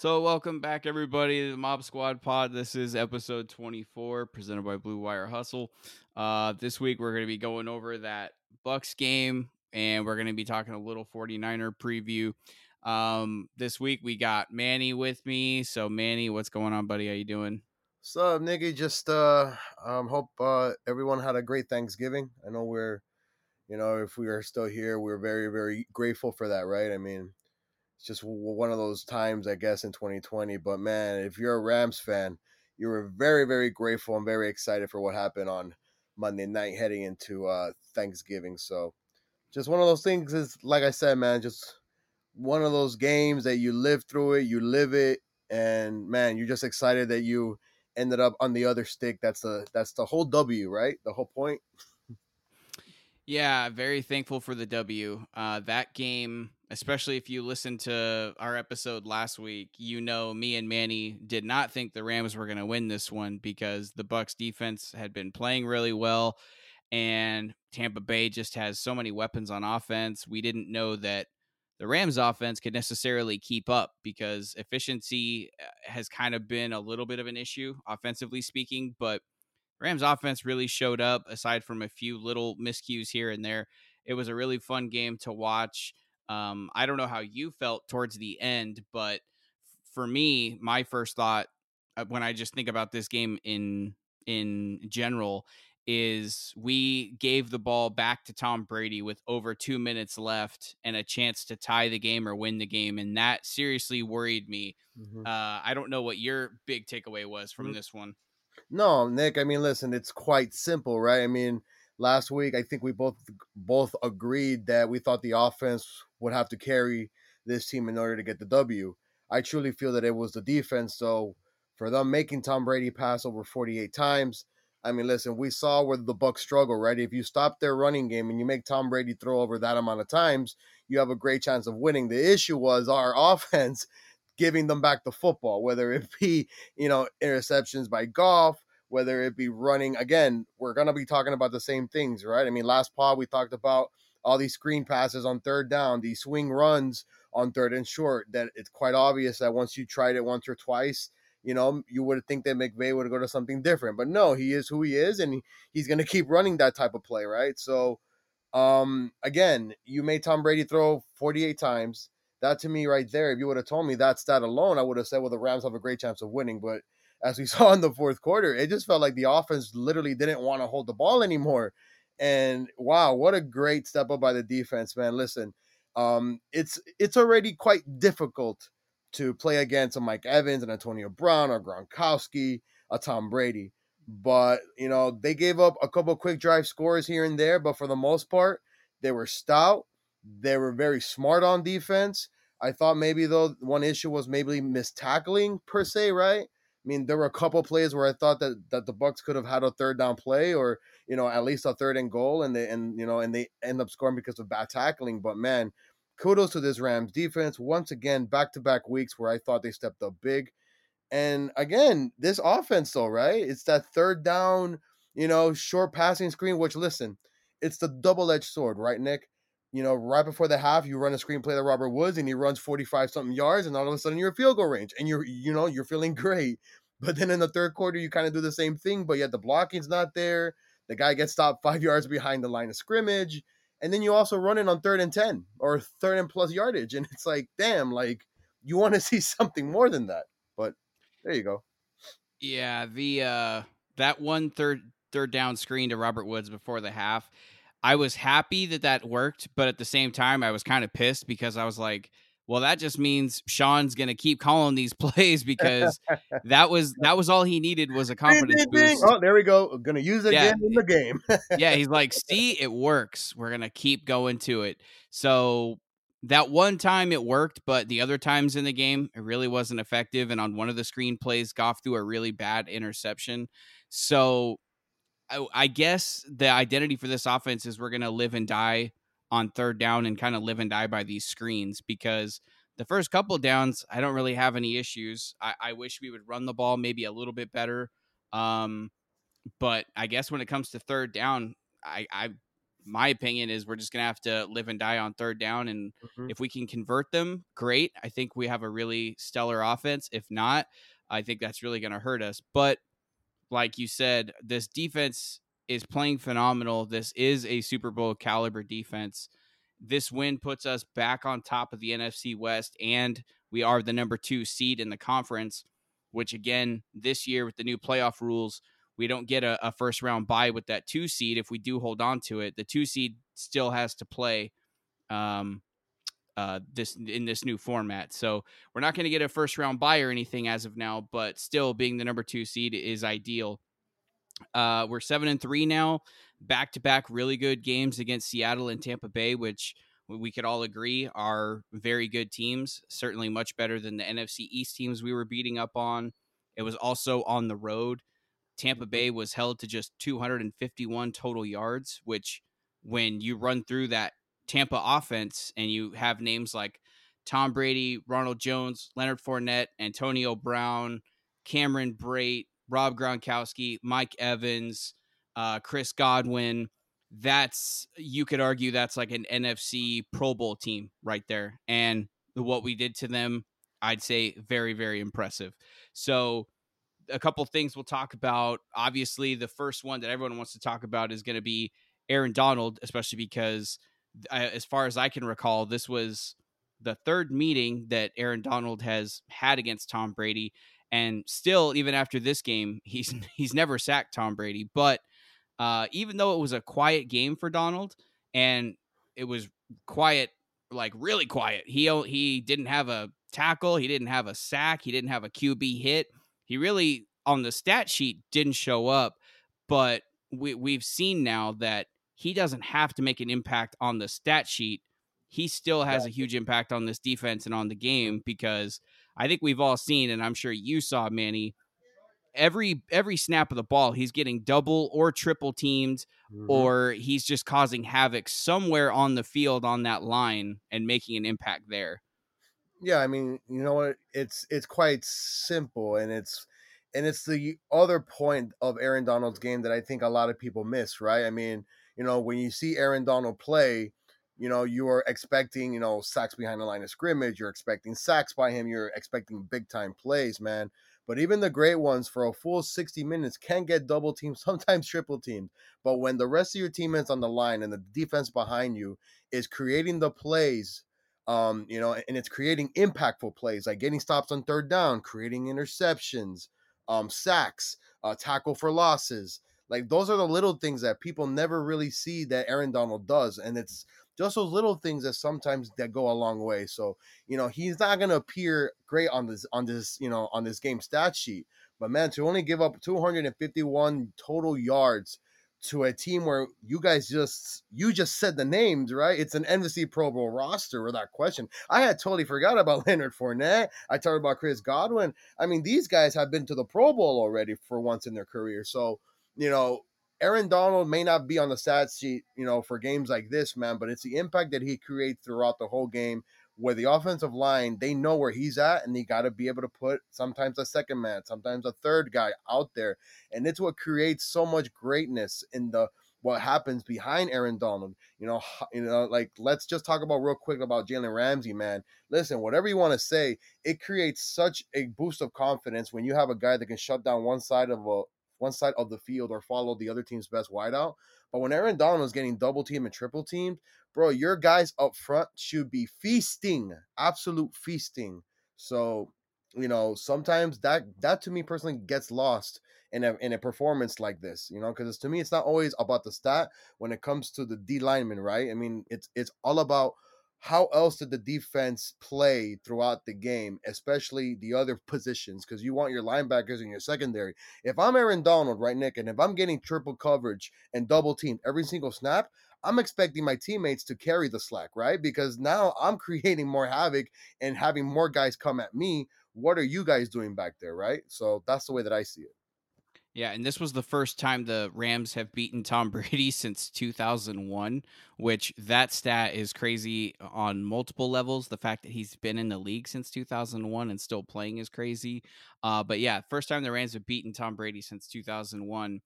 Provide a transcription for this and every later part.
So, welcome back, everybody, to the Mob Squad Pod. This is episode 24, presented by Blue Wire Hustle. Uh, this week, we're going to be going over that Bucs game, and we're going to be talking a little 49er preview. Um, this week, we got Manny with me. So, Manny, what's going on, buddy? How you doing? What's up, Niggy? Just uh, um, hope uh, everyone had a great Thanksgiving. I know we're, you know, if we are still here, we're very, very grateful for that, right? I mean, it's just one of those times, I guess, in 2020. But man, if you're a Rams fan, you were very, very grateful and very excited for what happened on Monday night heading into uh, Thanksgiving. So, just one of those things is, like I said, man, just one of those games that you live through it, you live it, and man, you're just excited that you ended up on the other stick. That's the that's the whole W, right? The whole point. Yeah, very thankful for the W. Uh, that game, especially if you listen to our episode last week, you know me and Manny did not think the Rams were going to win this one because the Bucs defense had been playing really well and Tampa Bay just has so many weapons on offense. We didn't know that the Rams offense could necessarily keep up because efficiency uh, has kind of been a little bit of an issue offensively speaking, but Rams offense really showed up aside from a few little miscues here and there. It was a really fun game to watch. Um, I don't know how you felt towards the end, but for me, my first thought uh, when I just think about this game in in general is we gave the ball back to Tom Brady with over 2 minutes left and a chance to tie the game or win the game and that seriously worried me. Mm-hmm. Uh, I don't know what your big takeaway was from mm-hmm. this one. No, Nick. I mean, listen, it's quite simple, right? I mean, last week I think we both both agreed that we thought the offense would have to carry this team in order to get the W. I truly feel that it was the defense. So for them making Tom Brady pass over 48 times, I mean, listen, we saw where the Bucs struggle, right? If you stop their running game and you make Tom Brady throw over that amount of times, you have a great chance of winning. The issue was our offense giving them back the football, whether it be, you know, interceptions by Goff, whether it be running. Again, we're going to be talking about the same things, right? I mean, last pod we talked about all these screen passes on third down, these swing runs on third and short, that it's quite obvious that once you tried it once or twice, you know, you would think that McVay would go to something different. But no, he is who he is, and he's going to keep running that type of play, right? So, um, again, you made Tom Brady throw 48 times that to me right there, if you would have told me that stat alone, I would have said, well, the Rams have a great chance of winning. But as we saw in the fourth quarter, it just felt like the offense literally didn't want to hold the ball anymore. And wow, what a great step up by the defense, man. Listen, um, it's it's already quite difficult to play against a Mike Evans and Antonio Brown or Gronkowski, a Tom Brady. But you know, they gave up a couple quick drive scores here and there, but for the most part, they were stout they were very smart on defense. I thought maybe though one issue was maybe miss tackling per se, right? I mean, there were a couple plays where I thought that that the Bucs could have had a third down play or you know at least a third and goal, and they and you know and they end up scoring because of bad tackling. But man, kudos to this Rams defense once again, back to back weeks where I thought they stepped up big. And again, this offense though, right? It's that third down, you know, short passing screen. Which listen, it's the double edged sword, right, Nick? You know, right before the half, you run a screenplay to Robert Woods and he runs 45 something yards, and all of a sudden you're a field goal range and you're, you know, you're feeling great. But then in the third quarter, you kind of do the same thing, but yet the blocking's not there. The guy gets stopped five yards behind the line of scrimmage. And then you also run it on third and 10 or third and plus yardage. And it's like, damn, like you want to see something more than that. But there you go. Yeah. The, uh, that one third, third down screen to Robert Woods before the half I was happy that that worked, but at the same time, I was kind of pissed because I was like, well, that just means Sean's gonna keep calling these plays because that was that was all he needed was a confidence ding, ding, boost. Oh, there we go. Gonna use it yeah. again in the game. yeah, he's like, see, it works. We're gonna keep going to it. So that one time it worked, but the other times in the game, it really wasn't effective. And on one of the screen plays, Goff threw a really bad interception. So I, guess the identity for this offense is we're going to live and die on third down and kind of live and die by these screens because the first couple downs, I don't really have any issues. I, I wish we would run the ball maybe a little bit better. Um, but I guess when it comes to third down, I, I my opinion is we're just gonna have to live and die on third down, and mm-hmm. if we can convert them, great. I think we have a really stellar offense. If not, I think that's really gonna hurt us. But like you said, this defense is playing phenomenal. This is a Super Bowl caliber defense. This win puts us back on top of the NFC West, and we are the number two seed in the conference. Which again, this year with the new playoff rules we don't get a, a first round bye with that two seed if we do hold on to it. The two seed still has to play um, uh, this in this new format. So we're not going to get a first round bye or anything as of now, but still being the number two seed is ideal. Uh, we're seven and three now, back to back really good games against Seattle and Tampa Bay, which we could all agree are very good teams. Certainly much better than the NFC East teams we were beating up on. It was also on the road. Tampa Bay was held to just 251 total yards, which when you run through that Tampa offense and you have names like Tom Brady, Ronald Jones, Leonard Fournette, Antonio Brown, Cameron Brate, Rob Gronkowski, Mike Evans, uh, Chris Godwin. That's you could argue that's like an NFC Pro Bowl team right there. And what we did to them, I'd say very, very impressive. So a couple things we'll talk about. Obviously, the first one that everyone wants to talk about is going to be Aaron Donald, especially because, as far as I can recall, this was the third meeting that Aaron Donald has had against Tom Brady, and still, even after this game, he's he's never sacked Tom Brady. But uh, even though it was a quiet game for Donald, and it was quiet, like really quiet, he he didn't have a tackle, he didn't have a sack, he didn't have a QB hit he really on the stat sheet didn't show up, but we we've seen now that he doesn't have to make an impact on the stat sheet. He still has a huge impact on this defense and on the game because I think we've all seen, and I'm sure you saw, Manny. Every every snap of the ball, he's getting double or triple teamed, mm-hmm. or he's just causing havoc somewhere on the field on that line and making an impact there yeah, I mean, you know what? It's it's quite simple, and it's and it's the other point of Aaron Donald's game that I think a lot of people miss. Right? I mean, you know, when you see Aaron Donald play, you know, you are expecting, you know, sacks behind the line of scrimmage. You're expecting sacks by him. You're expecting big time plays, man. But even the great ones for a full 60 minutes can get double teamed, sometimes triple teamed. But when the rest of your teammates on the line and the defense behind you is creating the plays um, you know, and it's creating impactful plays like getting stops on third down, creating interceptions, um, sacks, uh, tackle for losses. Like those are the little things that people never really see that Aaron Donald does, and it's just those little things that sometimes that go a long way. So you know he's not gonna appear great on this on this you know on this game stat sheet, but man, to only give up 251 total yards to a team where you guys just you just said the names right. It's an NFC Pro Bowl roster without question. I had totally forgot about Leonard Fournette. I talked about Chris Godwin. I mean, these guys have been to the Pro Bowl already for once in their career. So you know, Aaron Donald may not be on the stat sheet, you know, for games like this, man, but it's the impact that he creates throughout the whole game where the offensive line they know where he's at and they got to be able to put sometimes a second man sometimes a third guy out there and it's what creates so much greatness in the what happens behind Aaron Donald. You know, you know, like let's just talk about real quick about Jalen Ramsey, man. Listen, whatever you want to say, it creates such a boost of confidence when you have a guy that can shut down one side of a one side of the field or follow the other team's best wideout. But when Aaron Donald is getting double teamed and triple teamed, bro, your guys up front should be feasting, absolute feasting. So, you know, sometimes that that to me personally gets lost in a in a performance like this, you know, because to me it's not always about the stat when it comes to the D lineman, right? I mean, it's it's all about how else did the defense play throughout the game, especially the other positions? Because you want your linebackers and your secondary. If I'm Aaron Donald, right, Nick, and if I'm getting triple coverage and double team every single snap, I'm expecting my teammates to carry the slack, right? Because now I'm creating more havoc and having more guys come at me. What are you guys doing back there, right? So that's the way that I see it. Yeah, and this was the first time the Rams have beaten Tom Brady since 2001, which that stat is crazy on multiple levels. The fact that he's been in the league since 2001 and still playing is crazy. Uh, but yeah, first time the Rams have beaten Tom Brady since 2001.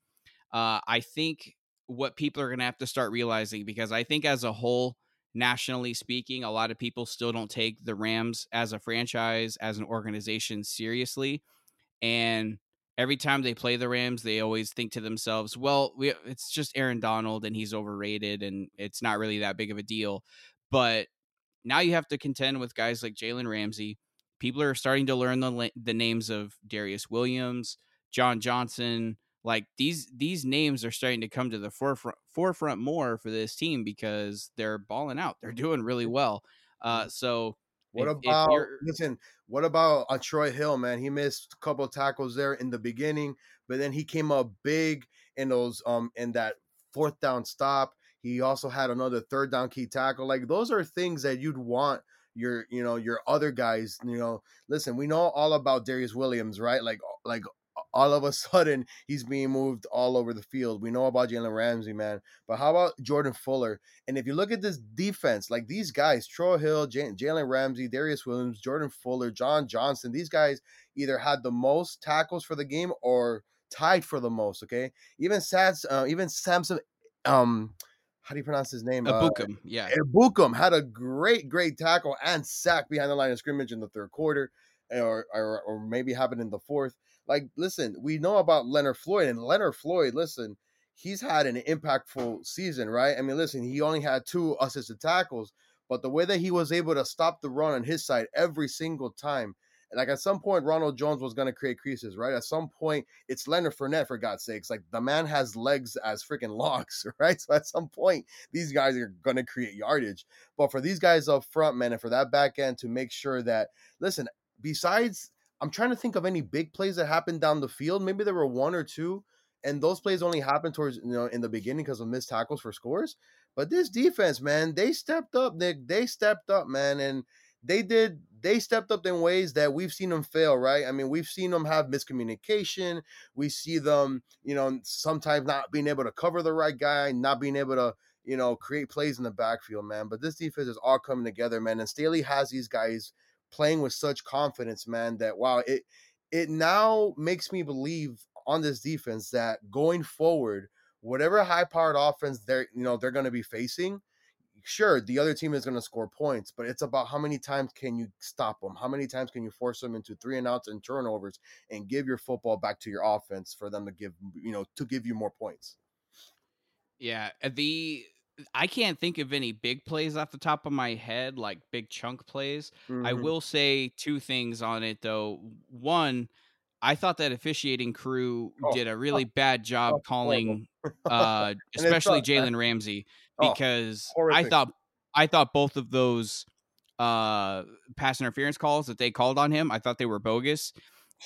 Uh, I think what people are going to have to start realizing because I think as a whole, nationally speaking, a lot of people still don't take the Rams as a franchise, as an organization seriously. And every time they play the Rams, they always think to themselves, well, we, it's just Aaron Donald and he's overrated and it's not really that big of a deal. But now you have to contend with guys like Jalen Ramsey. People are starting to learn the, the names of Darious Williams, John Johnson, like these these names are starting to come to the forefront forefront more for this team because they're balling out. They're doing really well. Uh, so what if, about if listen? What about uh, Troy Hill? Man, he missed a couple tackles there in the beginning, but then he came up big in those um in that fourth down stop. He also had another third down key tackle. Like those are things that you'd want your you know your other guys you know listen we know all about Darious Williams right like like all of a sudden he's being moved all over the field. We know about Jalen Ramsey, man. But how about Jordan Fuller? And if you look at this defense, like these guys, Troy Hill, Jalen Ramsey, Darious Williams, Jordan Fuller, John Johnson, these guys either had the most tackles for the game or tied for the most. Okay, even Sats, uh, even Samson, um, how do you pronounce his name? Ebukam, uh, yeah. Ebukam had a great, great tackle and sack behind the line of scrimmage in the third quarter, or or, or maybe happened in the fourth. Like, listen, we know about Leonard Floyd, and Leonard Floyd, listen, he's had an impactful season, right? I mean, listen, he only had two assisted tackles, but the way that he was able to stop the run on his side every single time, like at some point, Ronald Jones was going to create creases, right? At some point, it's Leonard Fournette, for God's sakes. Like the man has legs as freaking logs, right? So at some point, these guys are going to create yardage. But for these guys up front, man, and for that back end to make sure that, listen, besides I'm trying to think of any big plays that happened down the field. Maybe there were one or two, and those plays only happened towards you know in the beginning because of missed tackles for scores. But this defense, man, they stepped up. They they stepped up, man, and they did. They stepped up in ways that we've seen them fail. Right? I mean, we've seen them have miscommunication. We see them, you know, sometimes not being able to cover the right guy, not being able to you know, create plays in the backfield, man. But this defense is all coming together, man. And Staley has these guys playing with such confidence, man, that wow, it it now makes me believe on this defense that going forward, whatever high powered offense they're you know they're gonna be facing, sure, the other team is gonna score points, but it's about how many times can you stop them? How many times can you force them into three and outs and turnovers and give your football back to your offense for them to give you know to give you more points? Yeah, uh, the I can't think of any big plays off the top of my head, like big chunk plays. Mm-hmm. I will say two things on it though. One, I thought that officiating crew oh, did a really oh, bad job oh, calling, uh, especially Jalen Ramsey, oh, because I thought I thought both of those uh, pass interference calls that they called on him, I thought they were bogus.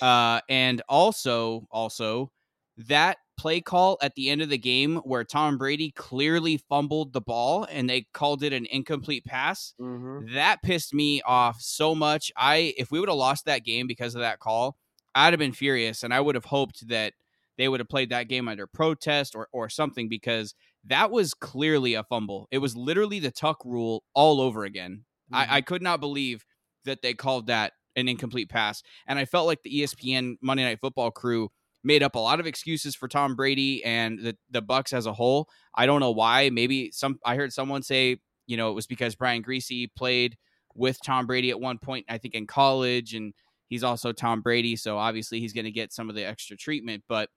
Uh, and also, also that play call at the end of the game where Tom Brady clearly fumbled the ball and they called it an incomplete pass. Mm-hmm. That pissed me off so much. I if we would have lost that game because of that call, I'd have been furious and I would have hoped that they would have played that game under protest or or something because that was clearly a fumble. It was literally the tuck rule all over again. Mm-hmm. I, I could not believe that they called that an incomplete pass. And I felt like the ESPN Monday Night Football crew made up a lot of excuses for Tom Brady and the the Bucs as a whole. I don't know why. Maybe some I heard someone say, you know, it was because Brian Griese played with Tom Brady at one point, I think in college, and he's also Tom Brady, so obviously he's going to get some of the extra treatment. But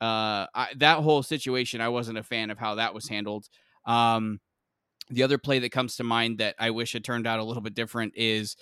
uh, I, that whole situation, I wasn't a fan of how that was handled. Um, the other play that comes to mind that I wish had turned out a little bit different is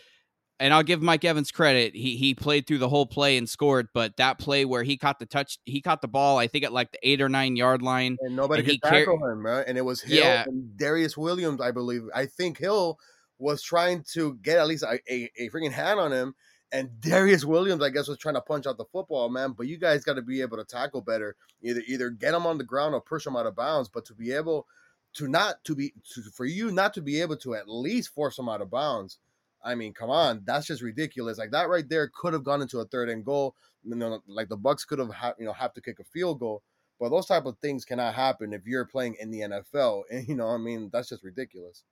and I'll give Mike Evans credit. He he played through the whole play and scored, but that play where he caught the touch, he caught the ball, I think at like the eight or nine yard line, and nobody and could tackle car- him, right? And it was Hill yeah. and Darious Williams, I believe. I think Hill was trying to get at least a, a, a freaking hand on him, and Darious Williams, I guess, was trying to punch out the football, man. But you guys got to be able to tackle better. Either either get him on the ground or push him out of bounds. But to be able to not to be to, for you not to be able to at least force him out of bounds I mean, come on, that's just ridiculous. Like that right there could have gone into a third and goal. You know, like the Bucs could have, ha- you know, have to kick a field goal. But those type of things cannot happen if you're playing in the NFL. And you know, I mean, that's just ridiculous.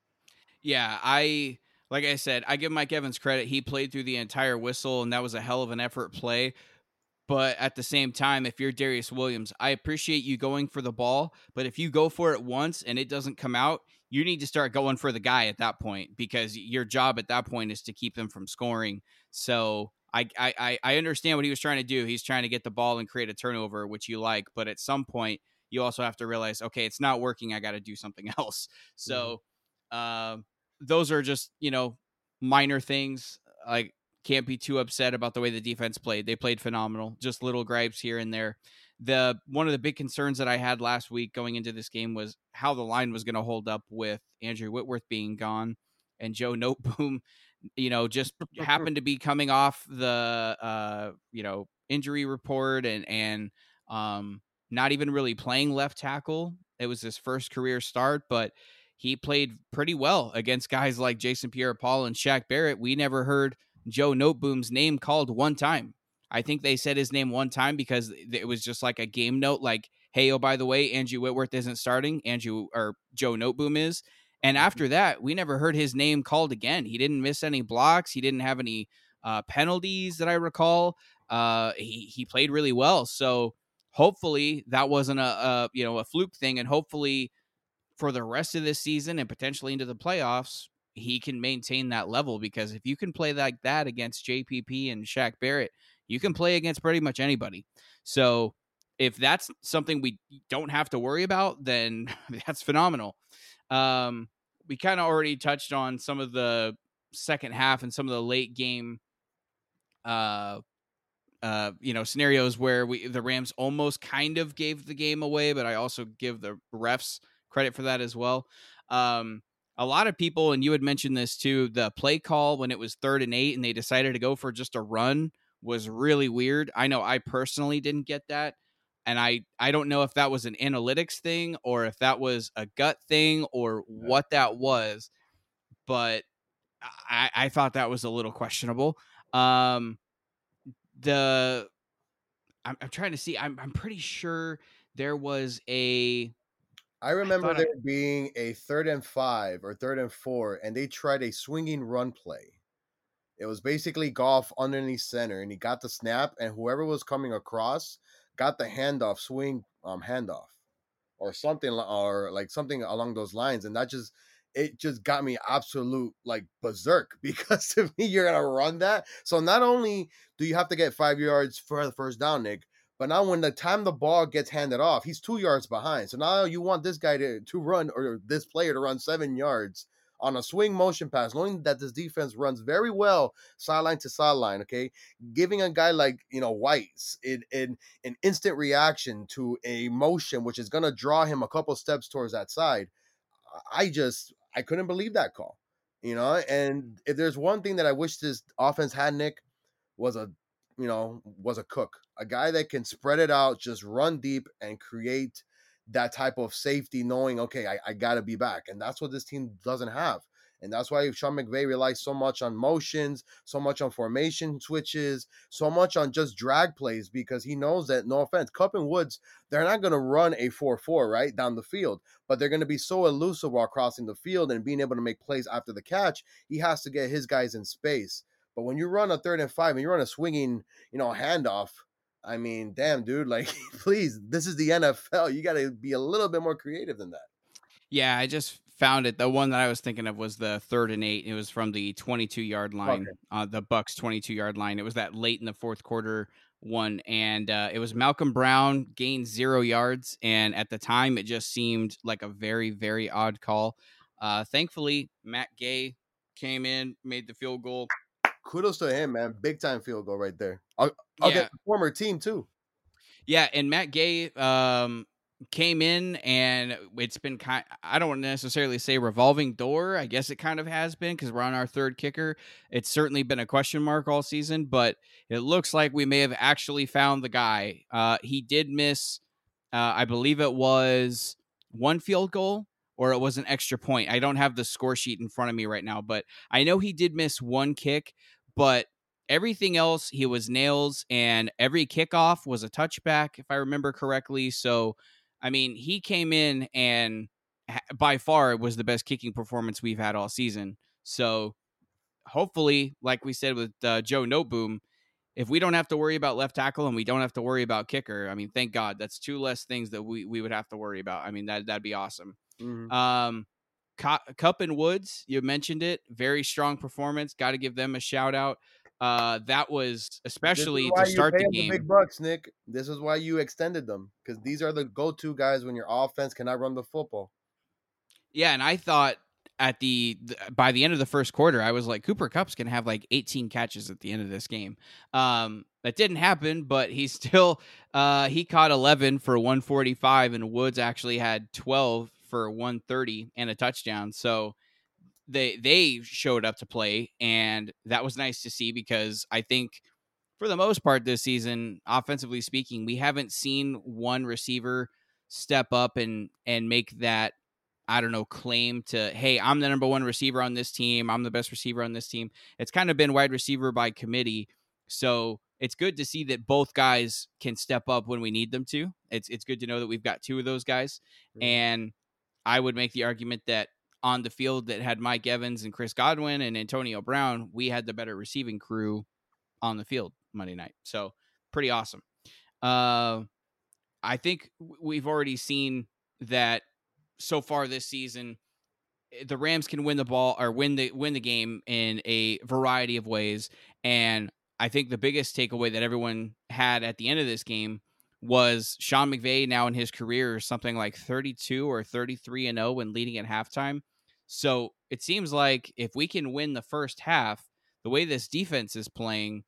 Yeah, I like I said, I give Mike Evans credit. He played through the entire whistle, and that was a hell of an effort play. But at the same time, if you're Darious Williams, I appreciate you going for the ball. But if you go for it once and it doesn't come out, you need to start going for the guy at that point because your job at that point is to keep them from scoring. So I, I, I understand what he was trying to do. He's trying to get the ball and create a turnover, which you like. But at some point, you also have to realize, okay, it's not working. I got to do something else. So mm-hmm. uh, those are just, you know, minor things. Like can't be too upset about the way the defense played. They played phenomenal. Just little gripes here and there. The one of the big concerns that I had last week going into this game was how the line was going to hold up with Andrew Whitworth being gone and Joe Noteboom, you know, just happened to be coming off the uh, you know, injury report and and um not even really playing left tackle. It was his first career start, but he played pretty well against guys like Jason Pierre-Paul and Shaq Barrett. We never heard Joe Noteboom's name called one time. I think they said his name one time because it was just like a game note, like, "Hey, oh by the way, Andrew Whitworth isn't starting. Andrew or Joe Noteboom is." And mm-hmm. after that, we never heard his name called again. He didn't miss any blocks. He didn't have any uh, penalties that I recall. Uh, he he played really well. So hopefully that wasn't a, a you know a fluke thing, and hopefully for the rest of this season and potentially into the playoffs, he can maintain that level because if you can play like that against JPP and Shaq Barrett, you can play against pretty much anybody. So if that's something we don't have to worry about, then that's phenomenal. Um, we kind of already touched on some of the second half and some of the late game uh uh you know scenarios where we the Rams almost kind of gave the game away, but I also give the refs credit for that as well. Um a lot of people, and you had mentioned this too, the play call when it was third and eight and they decided to go for just a run was really weird. I know I personally didn't get that. And I, I don't know if that was an analytics thing or if that was a gut thing or what that was, but I, I thought that was a little questionable. Um, the I'm, I'm trying to see. I'm, I'm pretty sure there was a I remember I there I... being a third and five or third and four, and they tried a swinging run play. It was basically Goff underneath center, and he got the snap, and whoever was coming across got the handoff, swing um handoff, or something, or like something along those lines, and that just it just got me absolute like berserk because to me you're gonna run that. So not only do you have to get five yards for the first down, Nick, but now when the time the ball gets handed off, he's two yards behind. So now you want this guy to, to run or this player to run seven yards on a swing motion pass, knowing that this defense runs very well sideline to sideline. Okay, giving a guy like you know White in, in an instant reaction to a motion which is gonna draw him a couple steps towards that side. I just I couldn't believe that call, you know. And if there's one thing that I wish this offense had, Nick, was a you know, was a cook, a guy that can spread it out, just run deep and create that type of safety, knowing, okay, I, I got to be back. And that's what this team doesn't have. And that's why Sean McVay relies so much on motions, so much on formation switches, so much on just drag plays because he knows that, no offense, Kupp and Woods, they're not going to run a 4 4, right, down the field, but they're going to be so elusive while crossing the field and being able to make plays after the catch. He has to get his guys in space. But when you run a third and five and you run a swinging, you know, handoff, I mean, damn, dude, like, please, this is the NFL. You got to be a little bit more creative than that. Yeah, I just found it. The one that I was thinking of was the third and eight. It was from the 22 yard line, okay. uh, the Bucs 22 yard line. It was that late in the fourth quarter one, and uh, it was Malcolm Brown gained zero yards, and at the time, it just seemed like a very, very odd call. Uh, thankfully, Matt Gay came in, made the field goal kudos to him, man. Big time field goal right there. Yeah. get the former team too. Yeah, and Matt Gay um, came in, and it's been kind. I don't necessarily say revolving door. I guess it kind of has been because we're on our third kicker. It's certainly been a question mark all season, but it looks like we may have actually found the guy. Uh, he did miss, uh, I believe it was one field goal or it was an extra point. I don't have the score sheet in front of me right now, but I know he did miss one kick, but everything else he was nails and every kickoff was a touchback if I remember correctly. So, I mean, he came in and by far it was the best kicking performance we've had all season. So, hopefully, like we said with uh, Joe Noteboom, if we don't have to worry about left tackle and we don't have to worry about kicker, I mean, thank God that's two less things that we, we would have to worry about. I mean, that that'd be awesome. Mm-hmm. Um, Kupp and Woods, you mentioned it, very strong performance. Got to give them a shout out. Uh, that was especially to start the game. The big bucks, Nick. This is why you extended them because these are the go-to guys when your offense cannot run the football. Yeah, and I thought at the, the, by the end of the first quarter, I was like, Cooper Kupp's gonna have like 18 catches at the end of this game. Um, that didn't happen, but he still uh, he caught 11 for 145, and Woods actually had 12 for 130 and a touchdown. So they they showed up to play, and that was nice to see because I think for the most part this season, offensively speaking, we haven't seen one receiver step up and and make that I don't know, claim to, hey, I'm the number one receiver on this team. I'm the best receiver on this team. It's kind of been wide receiver by committee. So it's good to see that both guys can step up when we need them to. It's it's good to know that we've got two of those guys. Mm-hmm. And I would make the argument that on the field that had Mike Evans and Chris Godwin and Antonio Brown, we had the better receiving crew on the field Monday night. So pretty awesome. Uh, I think we've already seen that so far this season, eh, the Rams can win the ball or win the win the game in a variety of ways. And I think the biggest takeaway that everyone had at the end of this game was Sean McVay now in his career something like 32 or 33 and 0 when leading at halftime. So it seems like if we can win the first half, the way this defense is playing,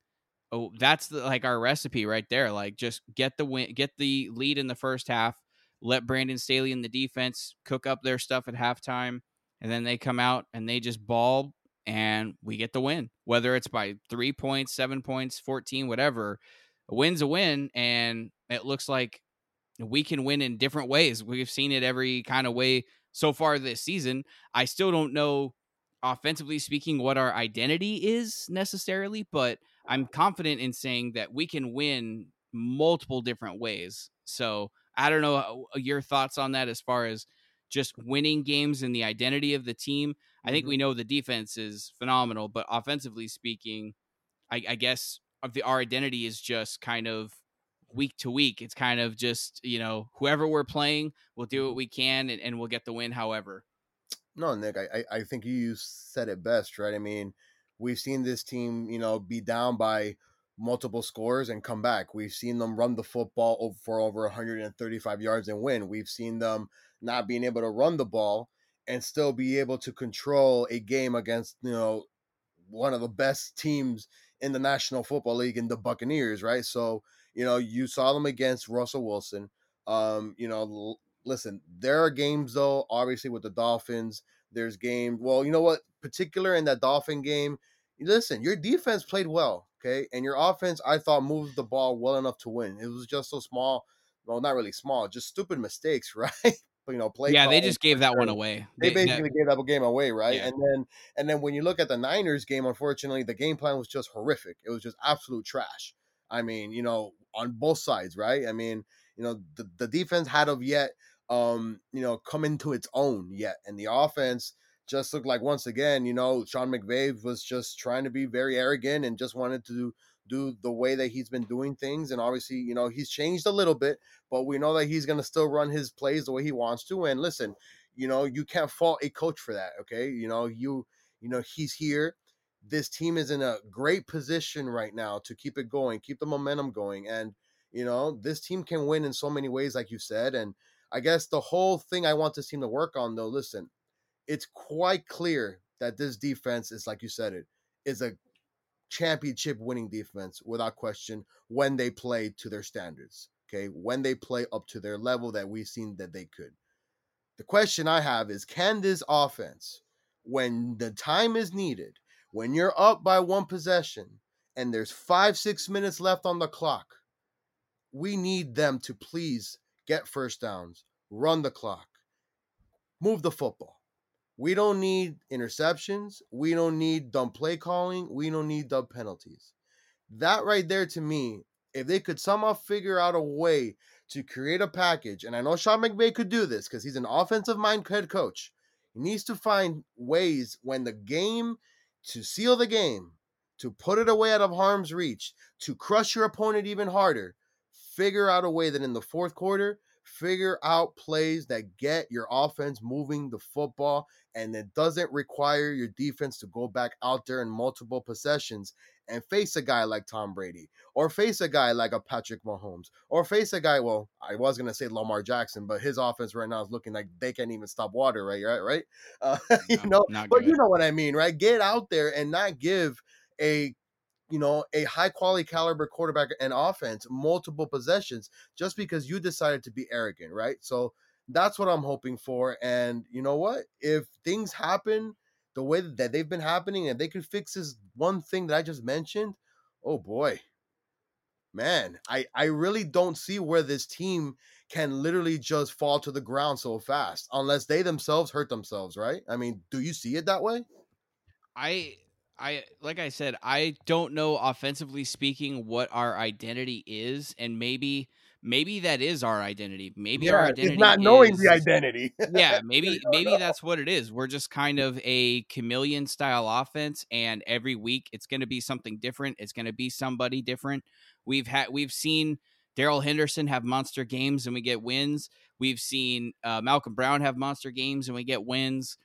oh, that's the, like our recipe right there. Like just get the win, get the lead in the first half, let Brandon Staley and the defense cook up their stuff at halftime, and then they come out and they just ball and we get the win. Whether it's by three points, seven points, 14, whatever, a win's a win. And it looks like we can win in different ways. We've seen it every kind of way so far this season. I still don't know, offensively speaking, what our identity is necessarily, but I'm confident in saying that we can win multiple different ways. So I don't know uh, your thoughts on that as far as just winning games and the identity of the team. I think mm-hmm. we know the defense is phenomenal, but offensively speaking, I, I guess of the our identity is just kind of week to week. It's kind of just you know whoever we're playing, we'll do what mm-hmm. we can and, and we'll get the win. However, no, Nick, I I think you said it best, right? I mean, we've seen this team, you know, be down by multiple scores and come back. We've seen them run the football for over 135 yards and win. We've seen them not being able to run the ball and still be able to control a game against, you know, one of the best teams in the National Football League in the Buccaneers, right? So, you know, you saw them against Russell Wilson. Um, you know, l- listen, there are games though, obviously with the Dolphins. There's games. Well, you know what? Particular in that Dolphin game, listen, your defense played well. Okay. And your offense, I thought, moved the ball well enough to win. It was just so small. Well, not really small, just stupid mistakes, right? You know, play. Yeah, they just gave that one away. They, they basically that, gave that game away, right? Yeah. And then, and then when you look at the Niners game, unfortunately, the game plan was just horrific. It was just absolute trash. I mean, you know, on both sides, right? I mean, you know, the, the defense had of yet, um, you know, come into its own yet, and the offense just looked like once again, you know, Sean McVay was just trying to be very arrogant and just wanted to do, the way that he's been doing things. And obviously, you know, he's changed a little bit, but we know that he's going to still run his plays the way he wants to. And listen, you know, you can't fault a coach for that. Okay. You know, you, you know, he's here. This team is in a great position right now to keep it going, keep the momentum going. And, you know, this team can win in so many ways, like you said. And I guess the whole thing I want this team to work on, though, listen, it's quite clear that this defense is, like you said, it is a championship winning defense without question when they play to their standards. Okay, when they play up to their level that we've seen that they could. The question I have is can this offense, when the time is needed, when you're up by one possession and there's five, six minutes left on the clock, we need them to please get first downs, run the clock, move the football. We don't need interceptions. We don't need dumb play calling. We don't need dumb penalties. That right there to me, if they could somehow figure out a way to create a package, and I know Sean McVay could do this because he's an offensive mind head coach. He needs to find ways when the game to seal the game, to put it away out of harm's reach, to crush your opponent even harder, figure out a way that in the fourth quarter, figure out plays that get your offense moving the football and it doesn't require your defense to go back out there in multiple possessions and face a guy like Tom Brady or face a guy like a Patrick Mahomes or face a guy. Well, I was gonna say Lamar Jackson, but his offense right now is looking like they can't even stop water. Right, right, right. Uh, you know, but good. you know what I mean, right? Get out there and not give a you know a high quality caliber quarterback and offense multiple possessions just because you decided to be arrogant, right? So that's what I'm hoping for. And you know what? If things happen the way that they've been happening and they could fix this one thing that I just mentioned, oh boy. Man, I, I really don't see where this team can literally just fall to the ground so fast unless they themselves hurt themselves, right? I mean, do you see it that way? I I like I said, I don't know offensively speaking what our identity is and maybe maybe that is our identity. Maybe yeah, our identity not knowing is, the identity. yeah, maybe maybe know. that's what it is. We're just kind of a chameleon style offense, and every week it's going to be something different. It's going to be somebody different. We've had we've seen Darrell Henderson have monster games and we get wins. We've seen uh, Malcolm Brown have monster games and we get wins.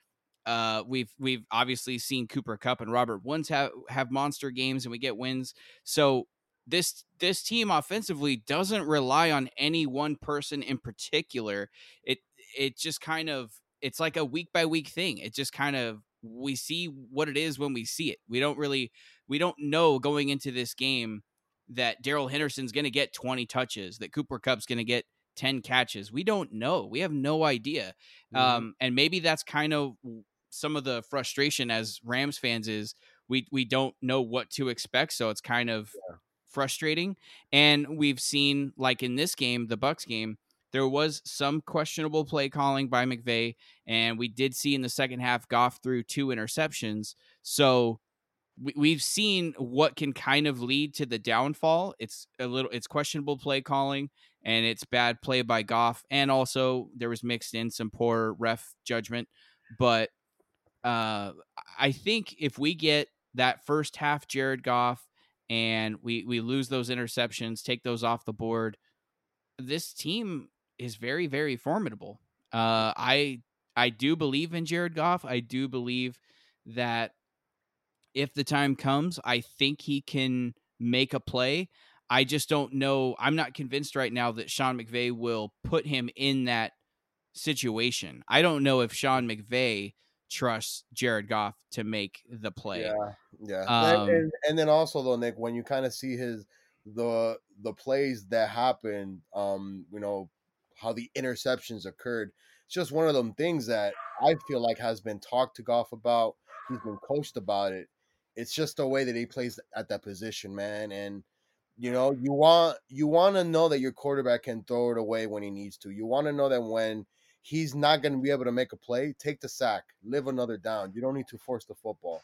Uh, we've we've obviously seen Cooper Kupp and Robert Woods have have monster games and we get wins. So this this team offensively doesn't rely on any one person in particular. It it just kind of it's like a week by week thing. It just kind of we see what it is when we see it. We don't really we don't know going into this game that Darrell Henderson's going to get 20 touches, that Cooper Kupp's going to get 10 catches. We don't know. We have no idea. Mm-hmm. Um, and maybe that's kind of some of the frustration as Rams fans is we we don't know what to expect. So it's kind of yeah frustrating. And we've seen, like in this game, the Bucs game, there was some questionable play calling by McVay, and we did see in the second half Goff threw two interceptions. So we've seen what can kind of lead to the downfall. It's a little, it's questionable play calling, and it's bad play by Goff, and also there was mixed in some poor ref judgment. But uh, I think if we get that first half Jared Goff and we we lose those interceptions, take those off the board. This team is very very formidable. Uh, I I do believe in Jared Goff. I do believe that if the time comes, I think he can make a play. I just don't know. I'm not convinced right now that Sean McVay will put him in that situation. I don't know if Sean McVay trusts Jared Goff to make the play. Yeah, yeah. Um, and, and, and, then also though, Nick, when you kind of see his the the plays that happen, um, you know, how the interceptions occurred, it's just one of them things that I feel like has been talked to Goff about. He's been coached about it. It's just the way that he plays at that position, man. And you know, you want you want to know that your quarterback can throw it away when he needs to. You want to know that when he's not going to be able to make a play, take the sack, live another down. You don't need to force the football.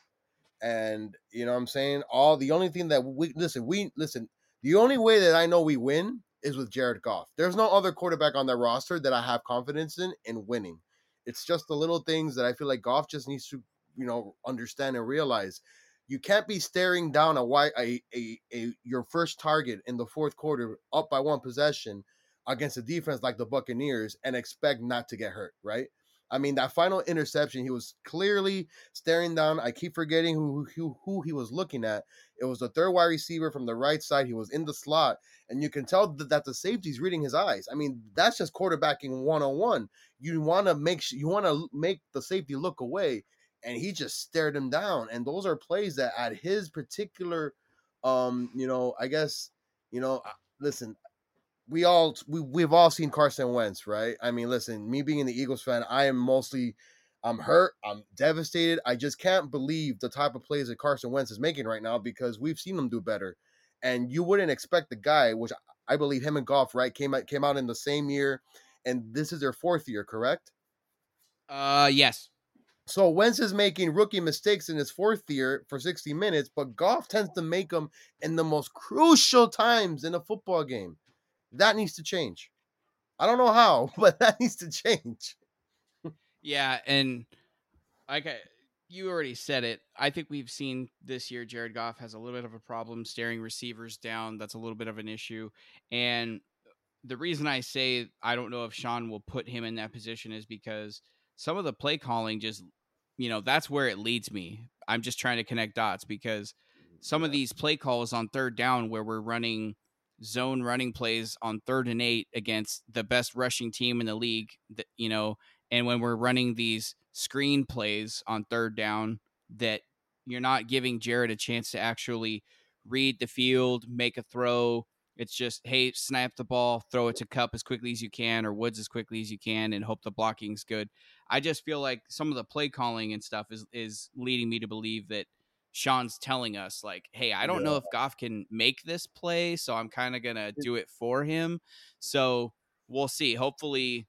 And you know what I'm saying? All the only thing that we listen, we listen, the only way that I know we win is with Jared Goff. There's no other quarterback on that roster that I have confidence in in winning. It's just the little things that I feel like Goff just needs to, you know, understand and realize. You can't be staring down a, a, a, a your first target in the fourth quarter up by one possession against a defense like the Buccaneers and expect not to get hurt, right? I mean, that final interception, he was clearly staring down. I keep forgetting who, who who he was looking at. It was the third wide receiver from the right side. He was in the slot, and you can tell that, that the safety's reading his eyes. I mean, that's just quarterbacking one on one. You want to make you want to make the safety look away, and he just stared him down. And those are plays that at his particular, um, you know, I guess, you know, listen, we all we we've all seen Carson Wentz, right? I mean, listen, me being the Eagles fan, I am mostly I'm hurt, I'm devastated. I just can't believe the type of plays that Carson Wentz is making right now because we've seen him do better. And you wouldn't expect the guy, which I believe him and Goff, right, came out came out in the same year, and this is their fourth year, correct? Uh, yes. So Wentz is making rookie mistakes in his fourth year for 60 minutes, but Goff tends to make them in the most crucial times in a football game. That needs to change. I don't know how, but that needs to change. yeah, and like you already said it. I think we've seen this year Jared Goff has a little bit of a problem staring receivers down. That's a little bit of an issue. And the reason I say I don't know if Sean will put him in that position is because some of the play calling just, you know, that's where it leads me. I'm just trying to connect dots because some of these play calls on third down where we're running zone running plays on third and eight against the best rushing team in the league, that, you know, and when we're running these screen plays on third down that you're not giving Jared a chance to actually read the field, make a throw. It's just, hey, snap the ball, throw it to Kupp as quickly as you can or Woods as quickly as you can and hope the blocking's good. I just feel like some of the play calling and stuff is is leading me to believe that Sean's telling us like, hey, I don't yeah. know if Goff can make this play, so I'm kind of gonna do it for him. So we'll see. Hopefully,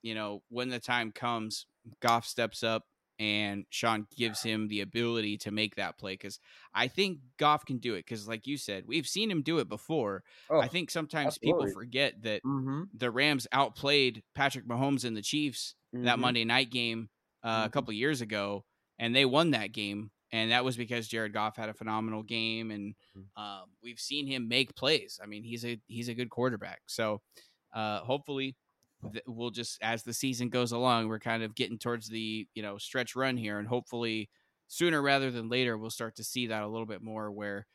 you know, when the time comes, Goff steps up and Sean gives him the ability to make that play because I think Goff can do it. Because, like you said, we've seen him do it before. Oh, I think sometimes absolutely. people forget that mm-hmm. the Rams outplayed Patrick Mahomes and the Chiefs mm-hmm. that Monday night game uh, mm-hmm. a couple years ago, and they won that game. And that was because Jared Goff had a phenomenal game, and mm-hmm. um, we've seen him make plays. I mean, he's a he's a good quarterback. So uh, hopefully we'll just as the season goes along, we're kind of getting towards the you know stretch run here, and hopefully sooner rather than later, we'll start to see that a little bit more, where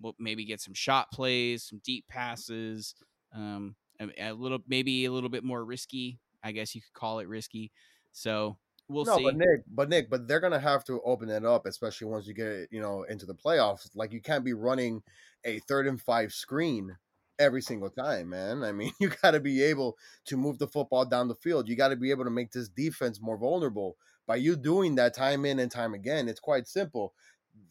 we'll maybe get some shot plays, some deep passes, um, a, a little maybe a little bit more risky. I guess you could call it risky. So we'll no, see. but Nick, but Nick, but they're gonna have to open it up, especially once you get you know into the playoffs. Like you can't be running a third and five screen every single time, man. I mean, you got to be able to move the football down the field. You got to be able to make this defense more vulnerable. By you doing that time in and time again, it's quite simple.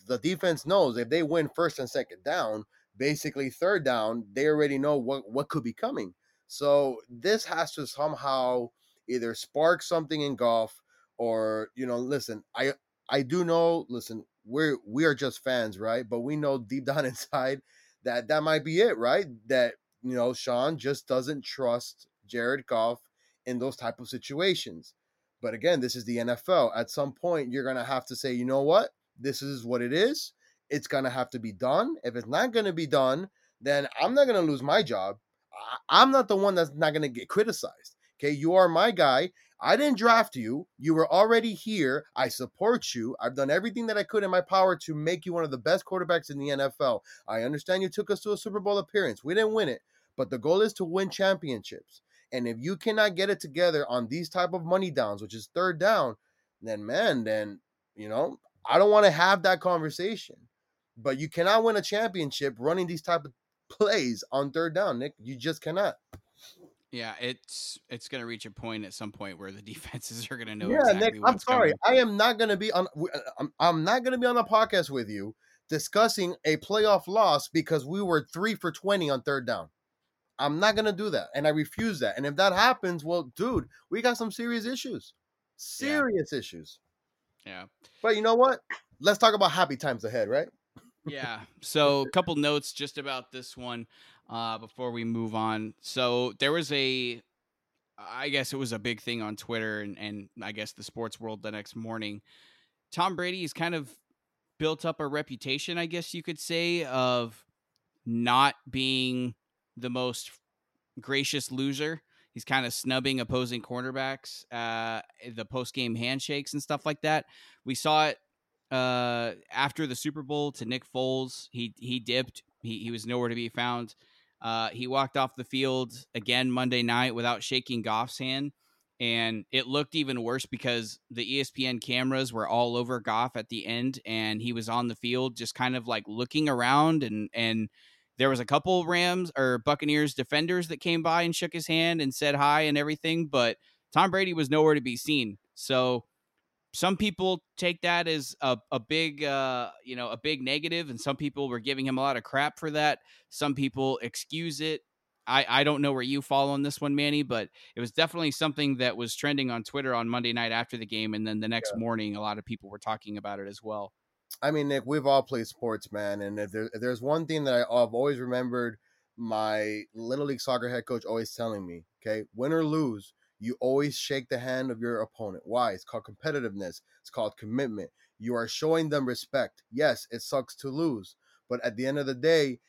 The defense knows if they win first and second down, basically third down, they already know what what could be coming. So this has to somehow either spark something in Goff or, you know, listen, I I do know, listen, we're we are just fans, right? But we know deep down inside that that might be it, right? That you know Sean just doesn't trust Jared Goff in those type of situations. But again, this is the NFL. At some point, you're gonna have to say, you know what, this is what it is. It's gonna have to be done. If it's not gonna be done, then I'm not gonna lose my job. I'm not the one that's not gonna get criticized. Okay, you are my guy. I didn't draft you. You were already here. I support you. I've done everything that I could in my power to make you one of the best quarterbacks in the NFL. I understand you took us to a Super Bowl appearance. We didn't win it, but the goal is to win championships. And if you cannot get it together on these type of money downs, which is third down, then man, then you know, I don't want to have that conversation. But you cannot win a championship running these type of plays on third down, Nick. You just cannot. Yeah, it's it's going to reach a point at some point where the defenses are going to know. Yeah, exactly Nick, I'm sorry, coming. I am not going to be on. Uh, I'm, I'm not going to be on a podcast with you discussing a playoff loss because we were three for twenty on third down. I'm not going to do that, and I refuse that. And if that happens, well, dude, we got some serious issues, serious yeah. issues. Yeah, but you know what? Let's talk about happy times ahead, right? yeah. So, a couple notes just about this one uh, before we move on. So there was a, I guess it was a big thing on Twitter and, and I guess the sports world the next morning. Tom Brady is kind of built up a reputation, I guess you could say, of not being the most gracious loser. He's kind of snubbing opposing cornerbacks, uh, the post game handshakes and stuff like that. We saw it uh, after the Super Bowl to Nick Foles. He he dipped. He he was nowhere to be found. Uh, he walked off the field again Monday night without shaking Goff's hand. And it looked even worse because the ESPN cameras were all over Goff at the end, and he was on the field just kind of like looking around. And, and there was a couple Rams or Buccaneers defenders that came by and shook his hand and said hi and everything, but Tom Brady was nowhere to be seen. So some people take that as a, a big uh, you know a big negative and some people were giving him a lot of crap for that. Some people excuse it. I, I don't know where you fall on this one manny but it was definitely something that was trending on twitter on monday night after the game and then the next yeah. morning a lot of people were talking about it as well. I mean nick we've all played sports man and if, there, if there's one thing that I, i've always remembered my little league soccer head coach always telling me okay win or lose you always shake the hand of your opponent. Why? It's called competitiveness. It's called commitment. You are showing them respect. Yes, it sucks to lose, but at the end of the day,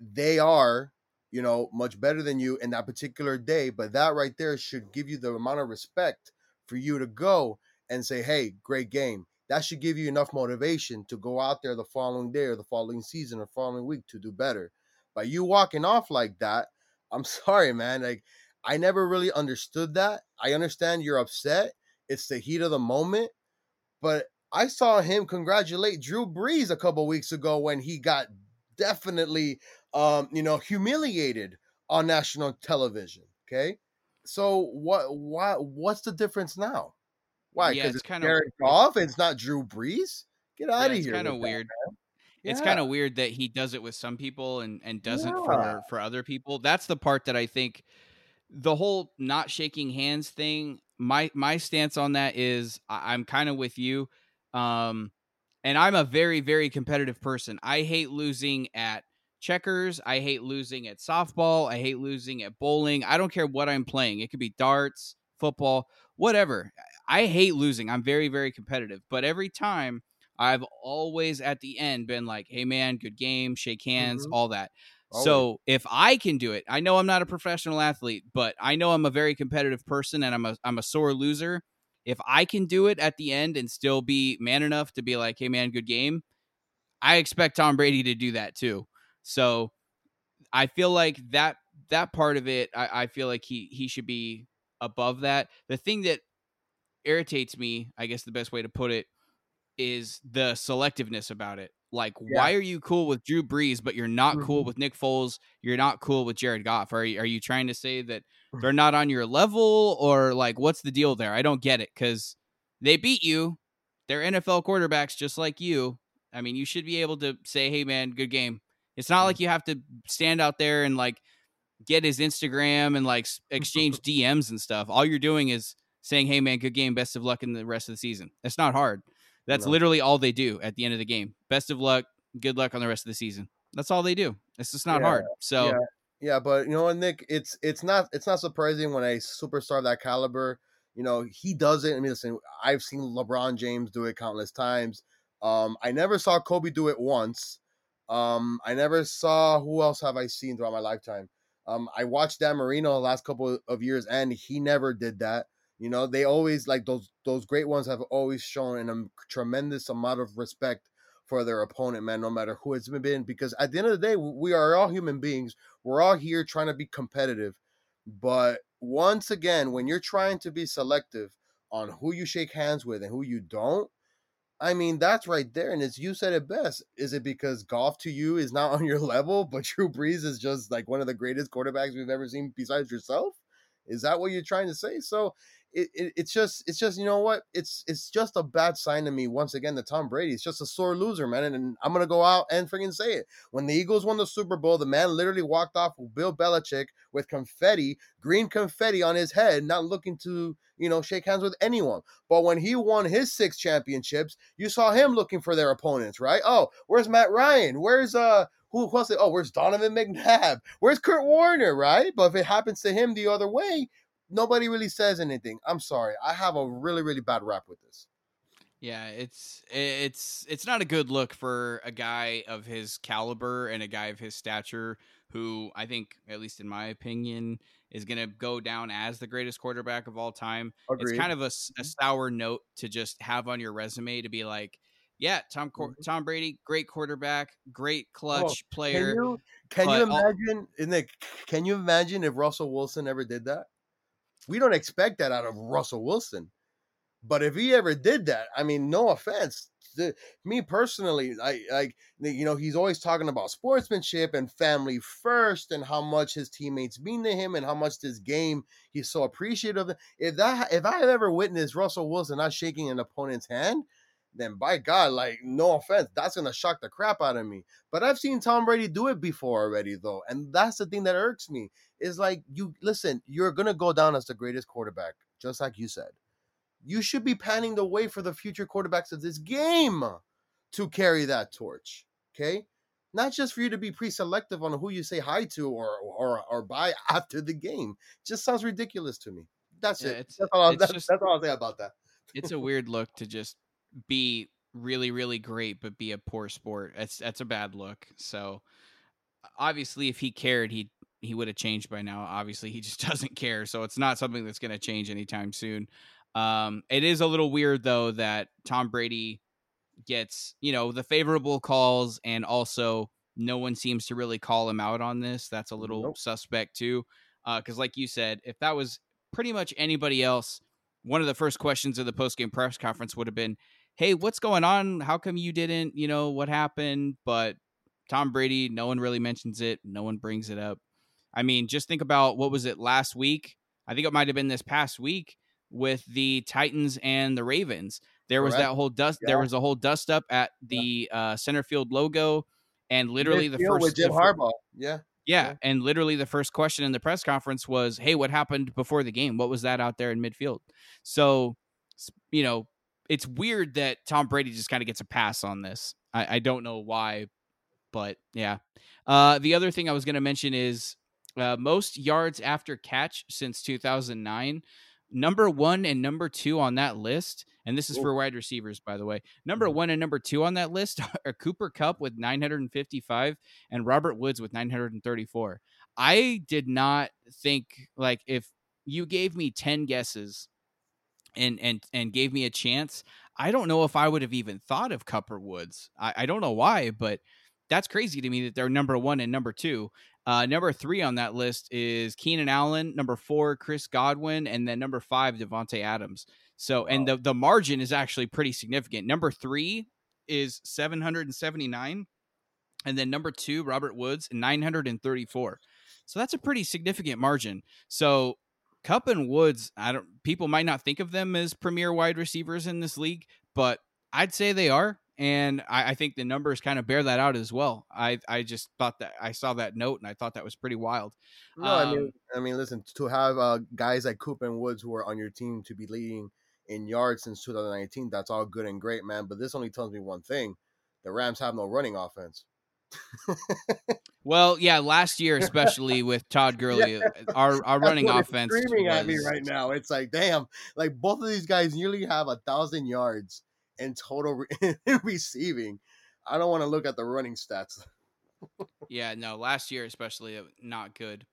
they are, you know, much better than you in that particular day. But that right there should give you the amount of respect for you to go and say, hey, great game. That should give you enough motivation to go out there the following day or the following season or following week to do better. By you walking off like that, I'm sorry, man. Like, I never really understood that. I understand you're upset. It's the heat of the moment. But I saw him congratulate Drew Brees a couple weeks ago when he got definitely um, you know, humiliated on national television. Okay. So what why what's the difference now? Why? Because yeah, it's, kind of Goff. It's not Drew Brees. Get out yeah, of here. It's kind of weird. Yeah. It's kind of weird that he does it with some people and and doesn't yeah. for for other people. That's the part that I think the whole not shaking hands thing. My my stance on that is I, I'm kind of with you. Um, and I'm a very very competitive person. I hate losing at checkers. I hate losing at softball. I hate losing at bowling. I don't care what I'm playing. It could be darts, football, whatever. I hate losing. I'm very, very competitive. But every time I've always at the end been like, hey, man, good game, shake hands, mm-hmm. all that. Oh, Always. So if I can do it, I know I'm not a professional athlete, but I know I'm a very competitive person and I'm a I'm a sore loser. If I can do it at the end and still be man enough to be like, hey man, good game, I expect Tom Brady to do that too. So I feel like that that part of it, I, I feel like he he should be above that. The thing that irritates me, I guess the best way to put it, is the selectiveness about it. Like, yeah. why are you cool with Drew Brees, but you're not mm-hmm. cool with Nick Foles? You're not cool with Jared Goff. Are you, are you trying to say that they're not on your level, or like, what's the deal there? I don't get it because they beat you. They're NFL quarterbacks just like you. I mean, you should be able to say, "Hey, man, good game." It's not like you have to stand out there and like get his Instagram and like exchange DMs and stuff. All you're doing is saying, "Hey man, good game, best of luck in the rest of the season." It's not hard. That's no. literally all they do at the end of the game. Best of luck, good luck on the rest of the season. That's all they do. It's just not yeah, hard. So yeah. yeah, but you know what, Nick, it's it's not it's not surprising when a superstar that caliber, you know, he does it. I mean, listen, I've seen LeBron James do it countless times. Um, I never saw Kobe do it once. Um, I never saw who else have I seen throughout my lifetime. Um, I watched Dan Marino the last couple of years, and he never did that. You know, they always like those those great ones have always shown a um, tremendous amount of respect for their opponent, man, no matter who it's been. Because at the end of the day, we are all human beings. We're all here trying to be competitive. But once again, when you're trying to be selective on who you shake hands with and who you don't, I mean, that's right there. And as you said it best, is it because Goff to you is not on your level, but Drew Brees is just like one of the greatest quarterbacks we've ever seen besides yourself? Is that what you're trying to say? So it, it, it's just it's just you know what it's it's just a bad sign to me once again that Tom Brady is just a sore loser man and, and I'm gonna go out and freaking say it when the Eagles won the Super Bowl the man literally walked off with Bill Belichick with confetti green confetti on his head not looking to you know shake hands with anyone but when he won his six championships you saw him looking for their opponents right oh where's Matt Ryan where's uh who it? Oh, where's Donovan McNabb? Where's Kurt Warner? Right? But if it happens to him the other way, nobody really says anything. I'm sorry. I have a really really bad rap with this. Yeah, it's it's it's not a good look for a guy of his caliber and a guy of his stature who I think at least in my opinion is going to go down as the greatest quarterback of all time. Agreed. It's kind of a, a, mm-hmm. sour note to just have on your resume to be like, yeah, Tom mm-hmm. Tom Brady, great quarterback, great oh, clutch oh, player. Can you, can you imagine? In the, can you imagine if Russell Wilson ever did that? We don't expect that out of Russell Wilson. But if he ever did that, I mean, no offense, me personally, I like you know he's always talking about sportsmanship and family first, and how much his teammates mean to him, and how much this game he's so appreciative. Of. If that if I have ever witnessed Russell Wilson not shaking an opponent's hand, then by God, like no offense, that's gonna shock the crap out of me. But I've seen Tom Brady do it before already, though, and that's the thing that irks me. Is like you listen, you're gonna go down as the greatest quarterback, just like you said. You should be panning the way for the future quarterbacks of this game to carry that torch. Okay, not just for you to be pre-selective on who you say hi to or or or buy after the game. Just sounds ridiculous to me. That's yeah, it. That's all, that's, just, that's all I'll say about that. it's a weird look to just be really really great but be a poor sport. That's that's a bad look. So obviously if he cared he he would have changed by now. Obviously he just doesn't care. So it's not something that's going to change anytime soon. Um it is a little weird though that Tom Brady gets, you know, the favorable calls and also no one seems to really call him out on this. That's a little nope. suspect too. Uh, Because, uh, like you said, if that was pretty much anybody else, one of the first questions of the post game press conference would have been, "Hey, what's going on? How come you didn't? You know what happened?" But Tom Brady, no one really mentions it. No one brings it up. I mean, just think about what was it last week? I think it might have been this past week with the Titans and the Ravens. There was that whole dust. Yeah. There was a whole dust up at the yeah. uh, center field logo, and literally the first with Jim Harbaugh. Yeah. yeah. yeah, and literally the first question in the press conference was, "Hey, what happened before the game? What was that out there in midfield?" So, you know, it's weird that Tom Brady just kind of gets a pass on this. I, I don't know why, but yeah. Uh, the other thing I was going to mention is uh, most yards after catch since 2009 number one and number two on that list, and this is for wide receivers, by the way. Number mm-hmm. one and number two on that list are Cooper Kupp with 955 and Robert Woods with 934. I did not think like if you gave me 10 guesses and and and gave me a chance, I don't know if I would have even thought of Kupp or Woods. I, I don't know why, but that's crazy to me that they're number one and number two. Uh, number three on that list is Keenan Allen. Number four, Chris Godwin, and then number five, Davante Adams. So, wow. and the the margin is actually pretty significant. Number three is 779, and then number two, Robert Woods, 934. So that's a pretty significant margin. So Kupp and Woods, I don't people might not think of them as premier wide receivers in this league, but I'd say they are and I, I, think the numbers kind of bear that out as well. I I just thought that I saw that note and I thought that was pretty wild. No, um, I mean, I mean, listen, to have uh, guys like Coop and Woods who are on your team to be leading in yards since 2019, that's all good and great, man. But this only tells me one thing: the Rams have no running offense. well, yeah, last year especially with Todd Gurley, yeah. our our running offense screaming was... at me right now. It's like, damn, like both of these guys nearly have a thousand yards in total re- receiving. I don't want to look at the running stats. yeah, no, last year especially not good.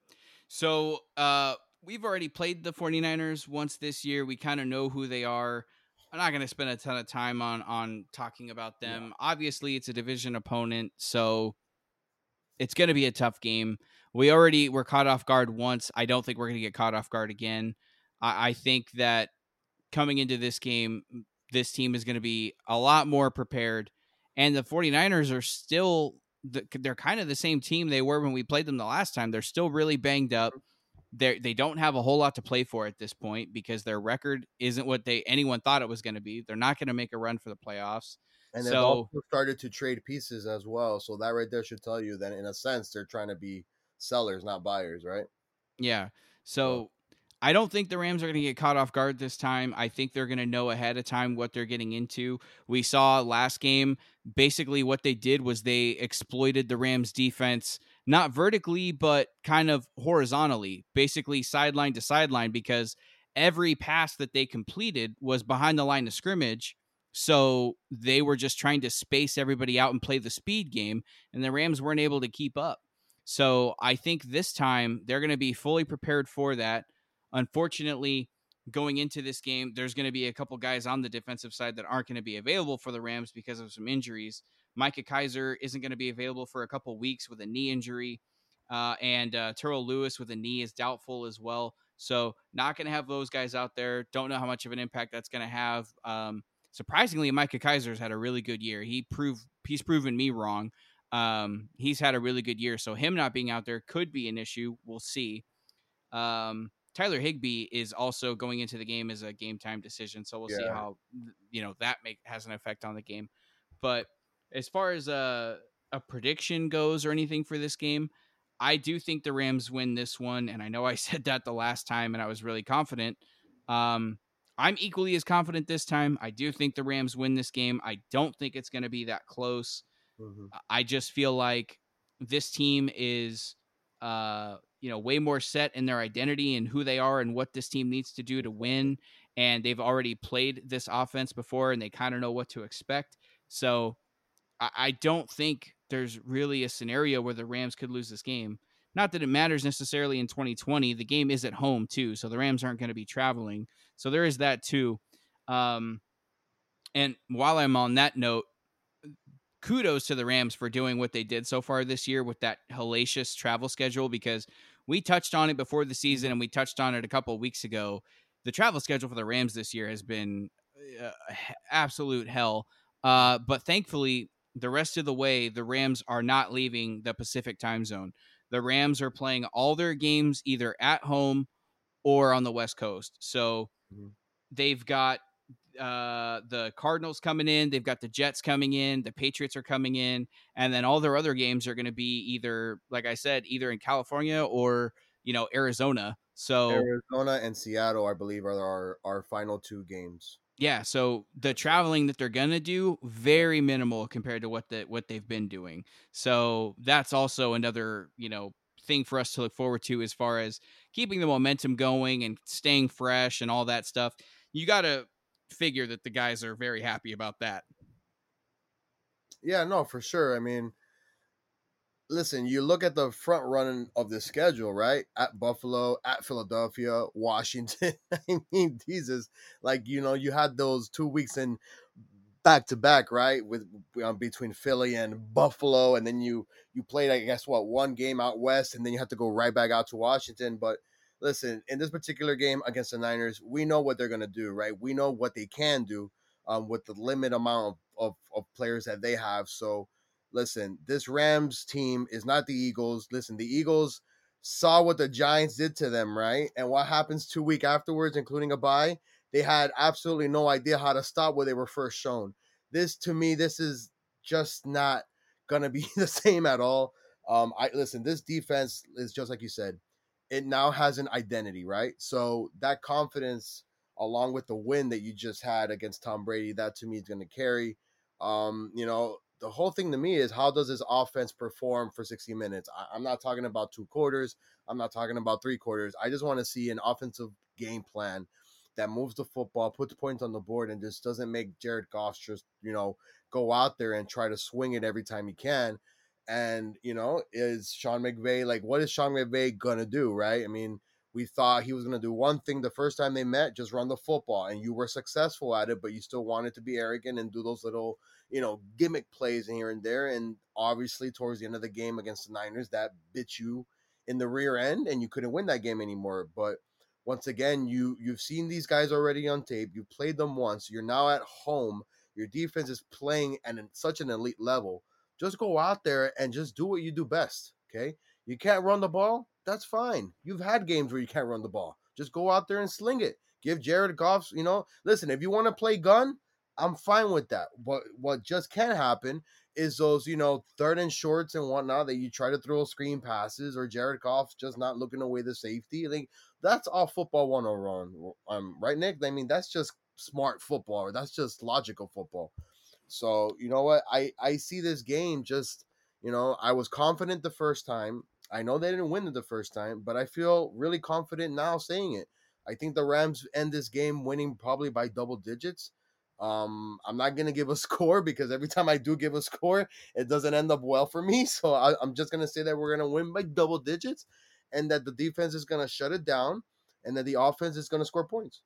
So, uh we've already played the 49ers once this year. We kind of know who they are. I'm not going to spend a ton of time on on talking about them. Yeah. Obviously, it's a division opponent, so it's going to be a tough game. We already were caught off guard once. I don't think we're going to get caught off guard again. I, I think that coming into this game, this team is going to be a lot more prepared. And the 49ers are still, they're kind of the same team they were when we played them the last time. They're still really banged up. They they don't have a whole lot to play for at this point because their record isn't what they anyone thought it was going to be. They're not going to make a run for the playoffs. And they've so, also started to trade pieces as well. So that right there should tell you that in a sense they're trying to be sellers, not buyers, right? Yeah. So I don't think the Rams are going to get caught off guard this time. I think they're going to know ahead of time what they're getting into. We saw last game, basically, what they did was they exploited the Rams defense, not vertically, but kind of horizontally, basically sideline to sideline, because every pass that they completed was behind the line of scrimmage. So they were just trying to space everybody out and play the speed game, and the Rams weren't able to keep up. So I think this time they're going to be fully prepared for that. Unfortunately, going into this game, there's going to be a couple guys on the defensive side that aren't going to be available for the Rams because of some injuries. Micah Kiser isn't going to be available for a couple weeks with a knee injury, uh, and uh, Terrell Lewis with a knee is doubtful as well. So, not going to have those guys out there. Don't know how much of an impact that's going to have. Um, surprisingly, Micah Kiser's had a really good year. He proved he's proven me wrong. Um, he's had a really good year, so him not being out there could be an issue. We'll see. Um, Tyler Higbee is also going into the game as a game time decision, so we'll yeah. see how you know that make has an effect on the game. But as far as a a prediction goes or anything for this game, I do think the Rams win this one, and I know I said that the last time, and I was really confident. Um, I'm equally as confident this time. I do think the Rams win this game. I don't think it's going to be that close. Mm-hmm. I just feel like this team is uh, you know, way more set in their identity and who they are and what this team needs to do to win. And they've already played this offense before and they kind of know what to expect. So I, don't think there's really a scenario where the Rams could lose this game. Not that it matters necessarily in 2020. The game is at home too, so the Rams aren't going to be traveling. So there is that too. Um, and while I'm on that note, kudos to the Rams for doing what they did so far this year with that hellacious travel schedule because we touched on it before the season and we touched on it a couple weeks ago. The travel schedule for the Rams this year has been uh, absolute hell. Uh, but thankfully, the rest of the way, the Rams are not leaving the Pacific time zone. The Rams are playing all their games either at home or on the West Coast. So mm-hmm. they've got uh, the Cardinals coming in, they've got the Jets coming in, the Patriots are coming in, and then all their other games are going to be either, like I said, either in California or you know Arizona. So Arizona and Seattle, I believe, are our our final two games. Yeah, so the traveling that they're gonna do very minimal compared to what the what they've been doing. So that's also another you know thing for us to look forward to as far as keeping the momentum going and staying fresh and all that stuff. You got to figure that the guys are very happy about that. Yeah, no, for sure. I mean, listen, you look at the front running of the schedule, right? At Buffalo, at Philadelphia, Washington. I mean, Jesus, like you know, you had those two weeks in back to back, right? With um, between Philly and Buffalo, and then you you played, I guess, what one game out west, and then you have to go right back out to Washington. But listen, in this particular game against the Niners, we know what they're gonna do, right? We know what they can do um, with the limited amount of, of, of players that they have. So listen, this Rams team is not the Eagles. Listen, the Eagles saw what the Giants did to them, right? And what happens two week afterwards, including a bye, they had absolutely no idea how to stop where they were first shown. This to me, this is just not gonna be the same at all. Um, I listen, this defense is just like you said, it now has an identity, right? So that confidence, along with the win that you just had against Tom Brady, that to me is gonna carry. Um, you know, the whole thing to me is how does this offense perform for 60 minutes? I, am not talking about two quarters. I'm not talking about three quarters. I just want to see an offensive game plan that moves the football, puts points on the board, and just doesn't make Jared Goff just, you know, go out there and try to swing it every time he can. And, you know, is Sean McVay like, what is Sean McVay to do, right? I mean, we thought he was going to do one thing the first time they met, just run the football, and you were successful at it, but you still wanted to be arrogant and do those little, you know, gimmick plays here and there. And obviously, towards the end of the game against the Niners, that bit you in the rear end, and you couldn't win that game anymore. But once again, you you've seen these guys already on tape. You played them once. You're now at home. Your defense is playing at such an elite level. Just go out there and just do what you do best. Okay, you can't run the ball that's fine. You've had games where you can't run the ball. Just go out there and sling it. Give Jared Goff, you know, listen, if you want to play gun, I'm fine with that. But what just can't happen is those, you know, third and shorts and whatnot that you try to throw screen passes or Jared Goff just not looking away the safety. Like that's all football 101. Um, right, Nick? I mean, that's just smart football, or that's just logical football. So, you know what? I I see this game just, you know, I was confident the first time. I know they didn't win it the first time, but I feel really confident now saying it. I think the Rams end this game winning probably by double digits. Um, I'm not gonna give a score because every time I do give a score, it doesn't end up well for me. So I, I'm just gonna say that we're gonna win by double digits, and that the defense is gonna shut it down, and that the offense is gonna score points.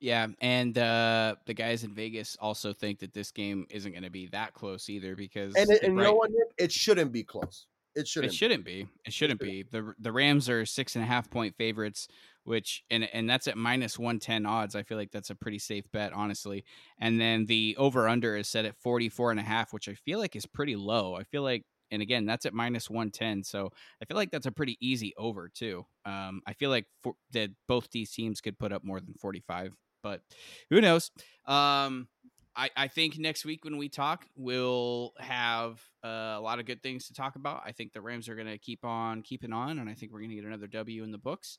Yeah, and uh, the guys in Vegas also think that this game isn't going to be that close either because and, it, and you know what, Nick? It shouldn't be close. It shouldn't. It shouldn't be. be. It shouldn't be. The the Rams are six and a half point favorites, which and and that's at minus one ten odds. I feel like that's a pretty safe bet, honestly. And then the over under is set at 44 and a half, which I feel like is pretty low. I feel like and again that's at minus 110 so i feel like that's a pretty easy over too um, i feel like for, that both these teams could put up more than 45 but who knows um, I, I think next week when we talk, we'll have uh, a lot of good things to talk about. I think the Rams are going to keep on keeping on, and I think we're going to get another W in the books.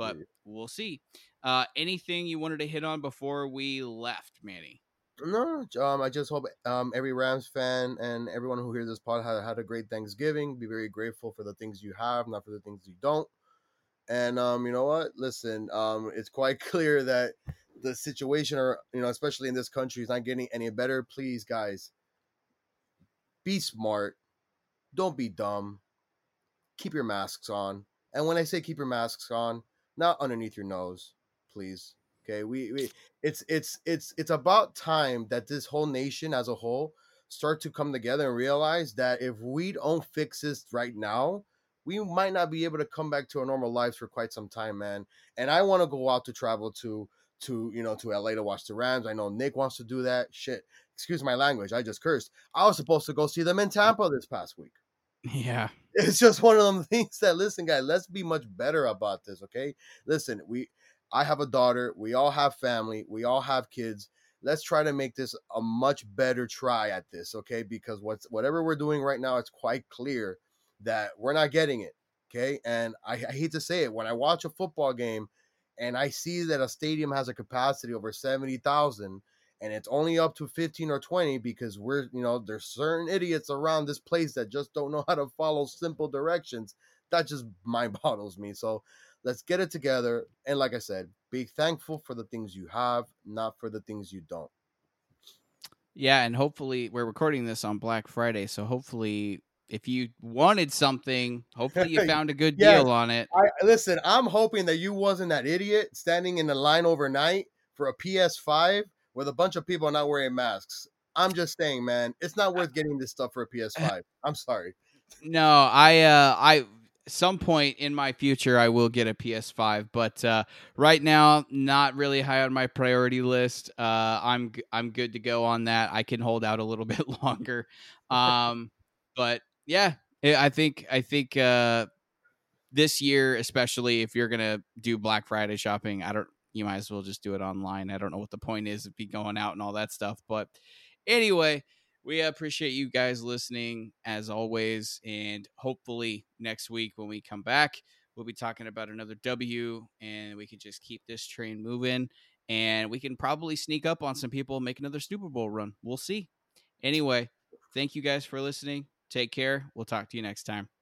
But we'll see. Uh, anything you wanted to hit on before we left, Manny? No, um, I just hope um, every Rams fan and everyone who hears this pod had, had a great Thanksgiving. Be very grateful for the things you have, not for the things you don't. And um, you know what? Listen, um, it's quite clear that the situation, or you know, especially in this country, is not getting any better. Please, guys, be smart. Don't be dumb. Keep your masks on. And when I say keep your masks on, not underneath your nose, please. Okay, we, we it's it's it's it's about time that this whole nation as a whole start to come together and realize that if we don't fix this right now, we might not be able to come back to our normal lives for quite some time, man. And I want to go out to travel to to you know to LA to watch the Rams. I know Nick wants to do that. Shit, excuse my language. I just cursed. I was supposed to go see them in mm. Tampa this past week. Yeah. It's just one of them things that listen, guys, let's be much better about this, okay? Listen, we I have a daughter, we all have family, we all have kids. Let's try to make this a much better try at this, okay? Because what's whatever we're doing right now, it's quite clear that we're not getting it. Okay. And I, I hate to say it, when I watch a football game and I see that a stadium has a capacity over 70,000 and it's only up to 15 or 20 because we're, you know, there's certain idiots around this place that just don't know how to follow simple directions. That just mind boggles me. So let's get it together. And like I said, be thankful for the things you have, not for the things you don't. Yeah, and hopefully we're recording this on Black Friday, so hopefully if you wanted something, hopefully you found a good yes, deal on it. I, listen, I'm hoping that you wasn't that idiot standing in the line overnight for a PS5 with a bunch of people not wearing masks. I'm just saying, man, it's not worth getting this stuff for a PS5. I'm sorry. No, I uh I some point in my future I will get a PS5, but uh, right now not really high on my priority list. Uh, I'm I'm good to go on that. I can hold out a little bit longer. Um, but yeah, I think I think uh, this year, especially if you're gonna do Black Friday shopping, I don't. You might as well just do it online. I don't know what the point is of be going out and all that stuff, but anyway, we appreciate you guys listening as always, and hopefully next week when we come back, we'll be talking about another W, and we can just keep this train moving, and we can probably sneak up on some people, and make another Super Bowl run. We'll see. Anyway, thank you guys for listening. Take care. We'll talk to you next time.